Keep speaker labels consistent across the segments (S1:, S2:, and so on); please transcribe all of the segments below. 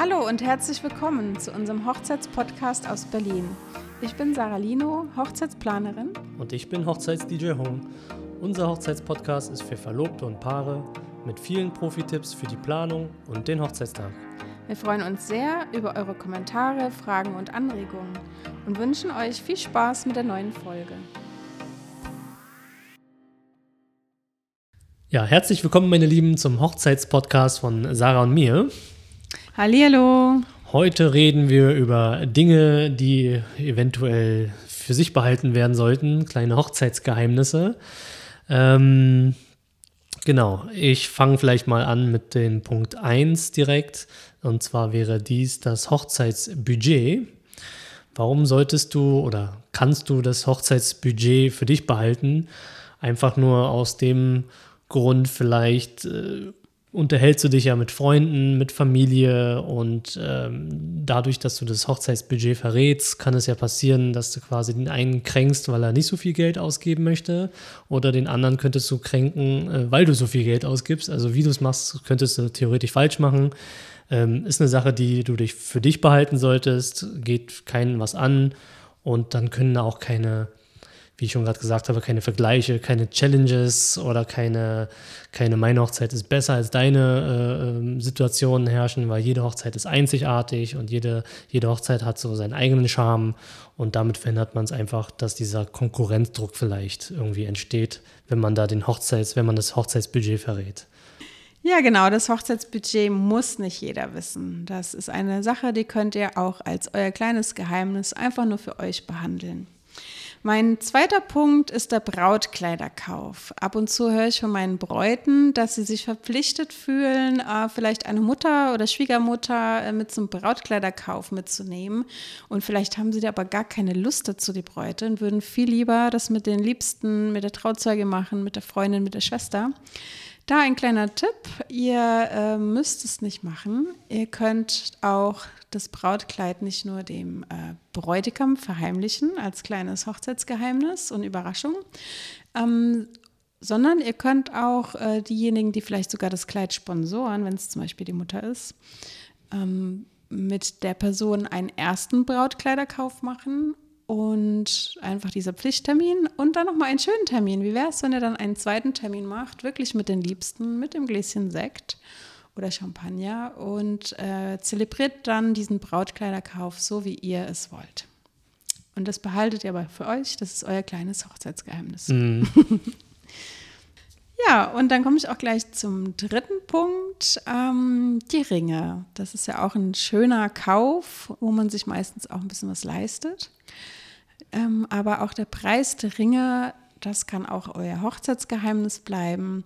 S1: Hallo und herzlich willkommen zu unserem Hochzeitspodcast aus Berlin. Ich bin Sarah Lino, Hochzeitsplanerin.
S2: Und ich bin Hochzeits-DJ Home. Unser Hochzeitspodcast ist für Verlobte und Paare mit vielen Profi-Tipps für die Planung und den Hochzeitstag.
S1: Wir freuen uns sehr über eure Kommentare, Fragen und Anregungen und wünschen euch viel Spaß mit der neuen Folge.
S2: Ja, herzlich willkommen, meine Lieben, zum Hochzeitspodcast von Sarah und mir.
S1: Hallihallo.
S2: Heute reden wir über Dinge, die eventuell für sich behalten werden sollten, kleine Hochzeitsgeheimnisse. Ähm, genau, ich fange vielleicht mal an mit dem Punkt 1 direkt. Und zwar wäre dies das Hochzeitsbudget. Warum solltest du oder kannst du das Hochzeitsbudget für dich behalten? Einfach nur aus dem Grund vielleicht, äh, unterhältst du dich ja mit Freunden, mit Familie und ähm, dadurch, dass du das Hochzeitsbudget verrätst, kann es ja passieren, dass du quasi den einen kränkst, weil er nicht so viel Geld ausgeben möchte oder den anderen könntest du kränken, äh, weil du so viel Geld ausgibst. Also wie du es machst, könntest du theoretisch falsch machen. Ähm, ist eine Sache, die du dich für dich behalten solltest, geht keinen was an und dann können auch keine wie ich schon gerade gesagt habe, keine Vergleiche, keine Challenges oder keine, keine meine Hochzeit ist besser als deine äh, ähm, Situation herrschen, weil jede Hochzeit ist einzigartig und jede, jede Hochzeit hat so seinen eigenen Charme und damit verhindert man es einfach, dass dieser Konkurrenzdruck vielleicht irgendwie entsteht, wenn man da den Hochzeits, wenn man das Hochzeitsbudget verrät.
S1: Ja, genau, das Hochzeitsbudget muss nicht jeder wissen. Das ist eine Sache, die könnt ihr auch als euer kleines Geheimnis einfach nur für euch behandeln. Mein zweiter Punkt ist der Brautkleiderkauf. Ab und zu höre ich von meinen Bräuten, dass sie sich verpflichtet fühlen, äh, vielleicht eine Mutter oder Schwiegermutter äh, mit zum Brautkleiderkauf mitzunehmen. Und vielleicht haben sie da aber gar keine Lust dazu, die Bräute, und würden viel lieber das mit den Liebsten, mit der Trauzeuge machen, mit der Freundin, mit der Schwester. Da ein kleiner Tipp, ihr äh, müsst es nicht machen. Ihr könnt auch das Brautkleid nicht nur dem äh, Bräutigam verheimlichen als kleines Hochzeitsgeheimnis und Überraschung, ähm, sondern ihr könnt auch äh, diejenigen, die vielleicht sogar das Kleid sponsoren, wenn es zum Beispiel die Mutter ist, ähm, mit der Person einen ersten Brautkleiderkauf machen und einfach dieser Pflichttermin und dann nochmal einen schönen Termin. Wie wäre es, wenn ihr dann einen zweiten Termin macht, wirklich mit den Liebsten, mit dem Gläschen Sekt oder Champagner und äh, zelebriert dann diesen Brautkleiderkauf so, wie ihr es wollt. Und das behaltet ihr aber für euch, das ist euer kleines Hochzeitsgeheimnis. Mm. ja, und dann komme ich auch gleich zum dritten Punkt, ähm, die Ringe. Das ist ja auch ein schöner Kauf, wo man sich meistens auch ein bisschen was leistet. Ähm, aber auch der Preis der Ringe, das kann auch euer Hochzeitsgeheimnis bleiben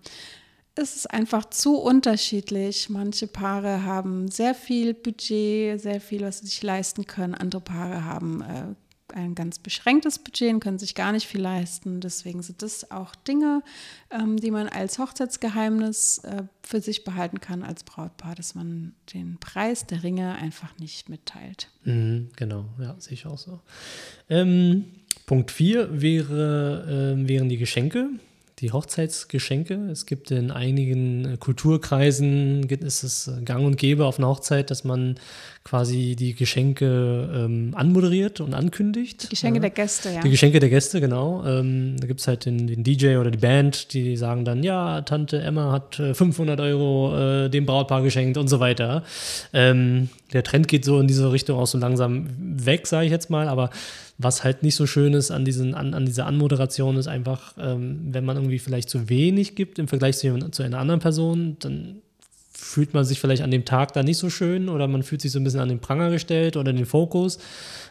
S1: es ist einfach zu unterschiedlich. Manche Paare haben sehr viel Budget, sehr viel, was sie sich leisten können. Andere Paare haben äh, ein ganz beschränktes Budget und können sich gar nicht viel leisten. Deswegen sind das auch Dinge, ähm, die man als Hochzeitsgeheimnis äh, für sich behalten kann als Brautpaar, dass man den Preis der Ringe einfach nicht mitteilt.
S2: Mhm, genau, ja, sehe ich auch so. Ähm, Punkt 4 wäre, äh, wären die Geschenke die Hochzeitsgeschenke. Es gibt in einigen Kulturkreisen, ist es gang und gäbe auf einer Hochzeit, dass man quasi die Geschenke ähm, anmoderiert und ankündigt.
S1: Die Geschenke
S2: ja.
S1: der Gäste, ja.
S2: Die Geschenke der Gäste, genau. Ähm, da gibt es halt den, den, DJ oder die Band, die sagen dann, ja, Tante Emma hat 500 äh, Euro äh, dem Brautpaar geschenkt und so weiter. Ähm, der Trend geht so in diese Richtung auch so langsam weg, sage ich jetzt mal, aber was halt nicht so schön ist an, diesen, an, an dieser Anmoderation, ist einfach, ähm, wenn man irgendwie vielleicht zu wenig gibt im Vergleich zu, zu einer anderen Person, dann fühlt man sich vielleicht an dem Tag da nicht so schön oder man fühlt sich so ein bisschen an den Pranger gestellt oder den Fokus.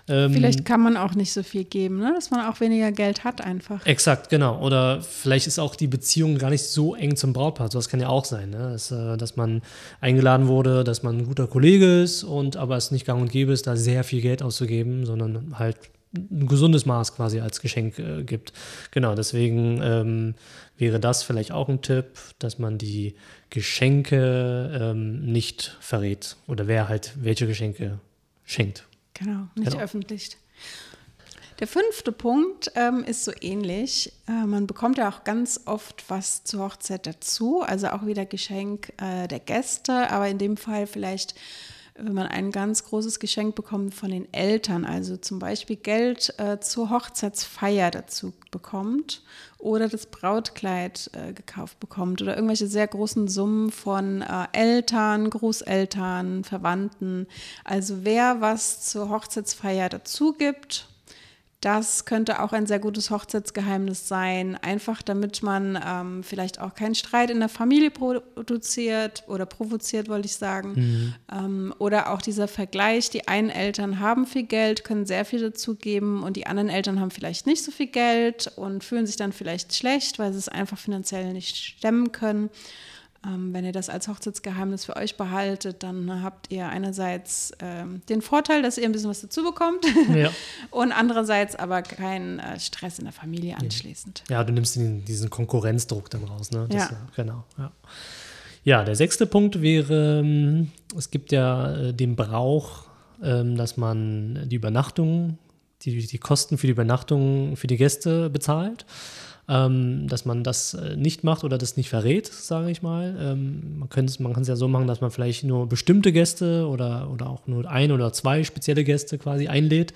S1: Ähm, vielleicht kann man auch nicht so viel geben, ne? dass man auch weniger Geld hat einfach.
S2: Exakt, genau. Oder vielleicht ist auch die Beziehung gar nicht so eng zum Brautpaar. So, das kann ja auch sein, ne? dass, äh, dass man eingeladen wurde, dass man ein guter Kollege ist und aber es nicht gang und gäbe ist, da sehr viel Geld auszugeben, sondern halt ein gesundes Maß quasi als Geschenk äh, gibt. Genau, deswegen ähm, wäre das vielleicht auch ein Tipp, dass man die Geschenke ähm, nicht verrät oder wer halt welche Geschenke schenkt.
S1: Genau, nicht genau. öffentlich. Der fünfte Punkt ähm, ist so ähnlich. Äh, man bekommt ja auch ganz oft was zur Hochzeit dazu, also auch wieder Geschenk äh, der Gäste, aber in dem Fall vielleicht wenn man ein ganz großes Geschenk bekommt von den Eltern, also zum Beispiel Geld äh, zur Hochzeitsfeier dazu bekommt oder das Brautkleid äh, gekauft bekommt oder irgendwelche sehr großen Summen von äh, Eltern, Großeltern, Verwandten. Also wer was zur Hochzeitsfeier dazu gibt, das könnte auch ein sehr gutes Hochzeitsgeheimnis sein, einfach damit man ähm, vielleicht auch keinen Streit in der Familie produziert oder provoziert, wollte ich sagen. Mhm. Ähm, oder auch dieser Vergleich, die einen Eltern haben viel Geld, können sehr viel dazu geben und die anderen Eltern haben vielleicht nicht so viel Geld und fühlen sich dann vielleicht schlecht, weil sie es einfach finanziell nicht stemmen können. Ähm, wenn ihr das als Hochzeitsgeheimnis für euch behaltet, dann habt ihr einerseits ähm, den Vorteil, dass ihr ein bisschen was dazu bekommt ja. und andererseits aber keinen äh, Stress in der Familie anschließend.
S2: Ja, du nimmst den, diesen Konkurrenzdruck dann raus. Ne? Das, ja. genau. Ja. ja, der sechste Punkt wäre, ähm, es gibt ja äh, den Brauch, ähm, dass man die Übernachtung, die, die Kosten für die Übernachtung für die Gäste bezahlt ähm, dass man das äh, nicht macht oder das nicht verrät, sage ich mal. Ähm, man kann es man ja so machen, dass man vielleicht nur bestimmte Gäste oder, oder auch nur ein oder zwei spezielle Gäste quasi einlädt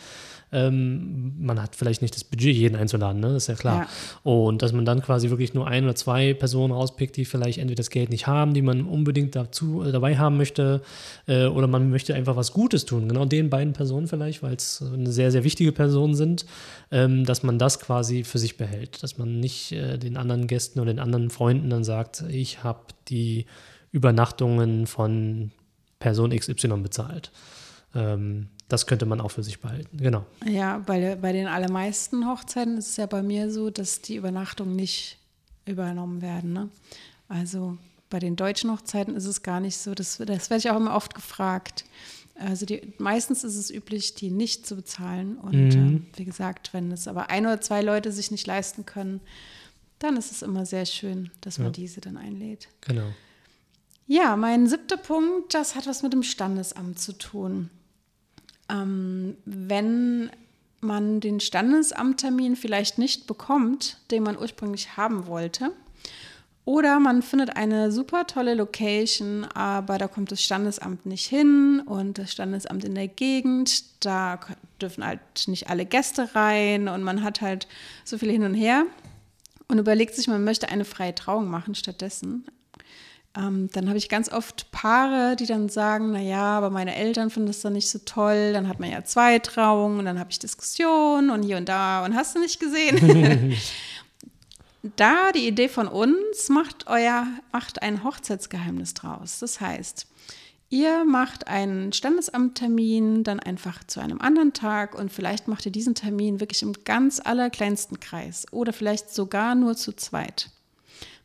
S2: ähm, man hat vielleicht nicht das Budget, jeden einzuladen, ne? das ist ja klar. Ja. Und dass man dann quasi wirklich nur ein oder zwei Personen rauspickt, die vielleicht entweder das Geld nicht haben, die man unbedingt dazu äh, dabei haben möchte, äh, oder man möchte einfach was Gutes tun. Genau den beiden Personen vielleicht, weil es eine sehr, sehr wichtige Personen sind, ähm, dass man das quasi für sich behält. Dass man nicht äh, den anderen Gästen oder den anderen Freunden dann sagt, ich habe die Übernachtungen von Person XY bezahlt. Ähm, das könnte man auch für sich behalten. Genau.
S1: Ja, bei, bei den allermeisten Hochzeiten ist es ja bei mir so, dass die Übernachtungen nicht übernommen werden. Ne? Also bei den deutschen Hochzeiten ist es gar nicht so. Das, das werde ich auch immer oft gefragt. Also die, meistens ist es üblich, die nicht zu bezahlen. Und mhm. äh, wie gesagt, wenn es aber ein oder zwei Leute sich nicht leisten können, dann ist es immer sehr schön, dass man ja. diese dann einlädt.
S2: Genau.
S1: Ja, mein siebter Punkt, das hat was mit dem Standesamt zu tun. Ähm, wenn man den Standesamttermin vielleicht nicht bekommt, den man ursprünglich haben wollte, oder man findet eine super tolle Location, aber da kommt das Standesamt nicht hin und das Standesamt in der Gegend, da dürfen halt nicht alle Gäste rein und man hat halt so viel hin und her und überlegt sich, man möchte eine freie Trauung machen stattdessen. Ähm, dann habe ich ganz oft Paare, die dann sagen, naja, aber meine Eltern finden das dann nicht so toll, dann hat man ja zwei Trauungen und dann habe ich Diskussionen und hier und da und hast du nicht gesehen. da die Idee von uns, macht euer, macht ein Hochzeitsgeheimnis draus. Das heißt, ihr macht einen Standesamttermin dann einfach zu einem anderen Tag und vielleicht macht ihr diesen Termin wirklich im ganz allerkleinsten Kreis oder vielleicht sogar nur zu zweit.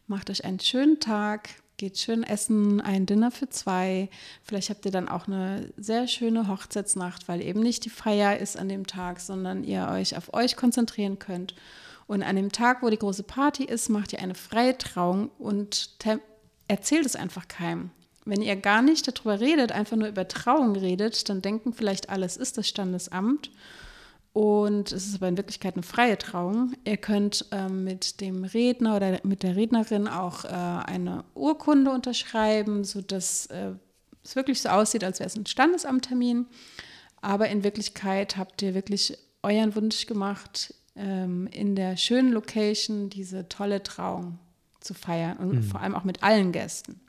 S1: Macht euch einen schönen Tag, geht schön essen, ein Dinner für zwei. Vielleicht habt ihr dann auch eine sehr schöne Hochzeitsnacht, weil eben nicht die Feier ist an dem Tag, sondern ihr euch auf euch konzentrieren könnt. Und an dem Tag, wo die große Party ist, macht ihr eine freie Trauung und erzählt es einfach keinem. Wenn ihr gar nicht darüber redet, einfach nur über Trauung redet, dann denken vielleicht alles ist das Standesamt und es ist aber in Wirklichkeit eine freie Trauung. Ihr könnt ähm, mit dem Redner oder mit der Rednerin auch äh, eine Urkunde unterschreiben, sodass äh, es wirklich so aussieht, als wäre es ein Standesamttermin. Aber in Wirklichkeit habt ihr wirklich euren Wunsch gemacht, ähm, in der schönen Location diese tolle Trauung zu feiern und mhm. vor allem auch mit allen Gästen.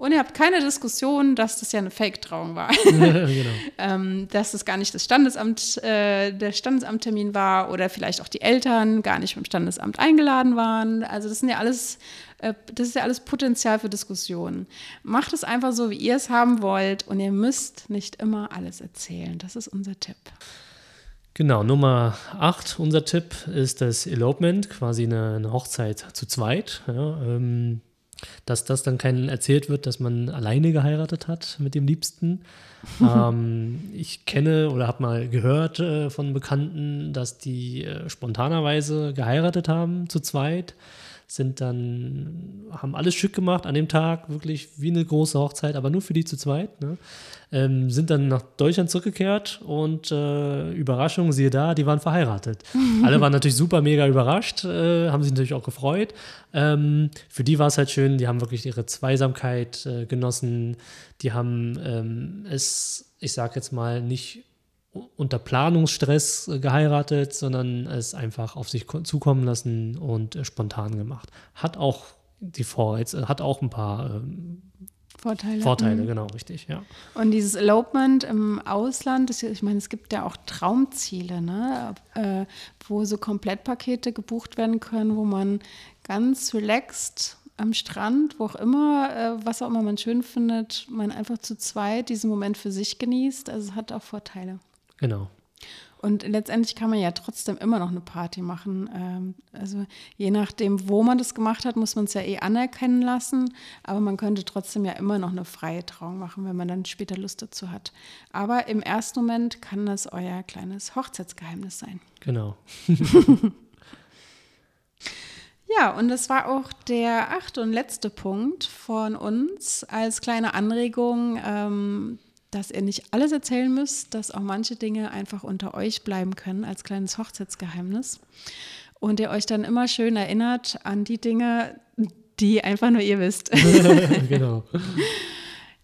S1: Und ihr habt keine Diskussion, dass das ja eine Fake-Trauung war. genau. ähm, dass das gar nicht das Standesamt, äh, der Standesamttermin war oder vielleicht auch die Eltern gar nicht vom Standesamt eingeladen waren. Also das sind ja alles, äh, das ist ja alles Potenzial für Diskussionen. Macht es einfach so, wie ihr es haben wollt und ihr müsst nicht immer alles erzählen. Das ist unser Tipp.
S2: Genau, Nummer 8, unser Tipp ist das Elopement, quasi eine, eine Hochzeit zu zweit. Ja, ähm, dass das dann keinen erzählt wird, dass man alleine geheiratet hat mit dem Liebsten. ähm, ich kenne oder habe mal gehört äh, von Bekannten, dass die äh, spontanerweise geheiratet haben zu zweit, sind dann, haben alles schick gemacht an dem Tag, wirklich wie eine große Hochzeit, aber nur für die zu zweit. Ne? Ähm, sind dann nach Deutschland zurückgekehrt und äh, Überraschung, siehe da, die waren verheiratet. Alle waren natürlich super mega überrascht, äh, haben sich natürlich auch gefreut. Ähm, für die war es halt schön, die haben wirklich ihre Zweisamkeit äh, genossen, die haben ähm, es, ich sag jetzt mal, nicht unter Planungsstress äh, geheiratet, sondern es einfach auf sich zukommen lassen und äh, spontan gemacht. Hat auch die Vor äh, hat auch ein paar ähm,
S1: Vorteile.
S2: Vorteile, mhm. genau, richtig, ja.
S1: Und dieses Elopement im Ausland, das, ich meine, es gibt ja auch Traumziele, ne? Äh, wo so Komplettpakete gebucht werden können, wo man ganz relaxed am Strand, wo auch immer, äh, was auch immer man schön findet, man einfach zu zweit diesen Moment für sich genießt. Also es hat auch Vorteile.
S2: Genau.
S1: Und letztendlich kann man ja trotzdem immer noch eine Party machen. Ähm, also je nachdem, wo man das gemacht hat, muss man es ja eh anerkennen lassen. Aber man könnte trotzdem ja immer noch eine freie Trauung machen, wenn man dann später Lust dazu hat. Aber im ersten Moment kann das euer kleines Hochzeitsgeheimnis sein.
S2: Genau.
S1: ja, und das war auch der achte und letzte Punkt von uns als kleine Anregung. Ähm, dass ihr nicht alles erzählen müsst, dass auch manche Dinge einfach unter euch bleiben können als kleines Hochzeitsgeheimnis. Und ihr euch dann immer schön erinnert an die Dinge, die einfach nur ihr wisst. genau.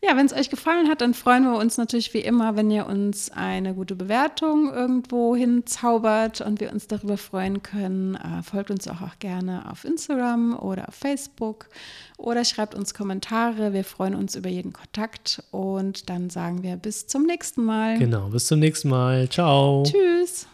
S1: Ja, wenn es euch gefallen hat, dann freuen wir uns natürlich wie immer, wenn ihr uns eine gute Bewertung irgendwo hinzaubert und wir uns darüber freuen können. Äh, folgt uns auch, auch gerne auf Instagram oder auf Facebook oder schreibt uns Kommentare. Wir freuen uns über jeden Kontakt und dann sagen wir bis zum nächsten Mal.
S2: Genau, bis zum nächsten Mal. Ciao.
S1: Tschüss.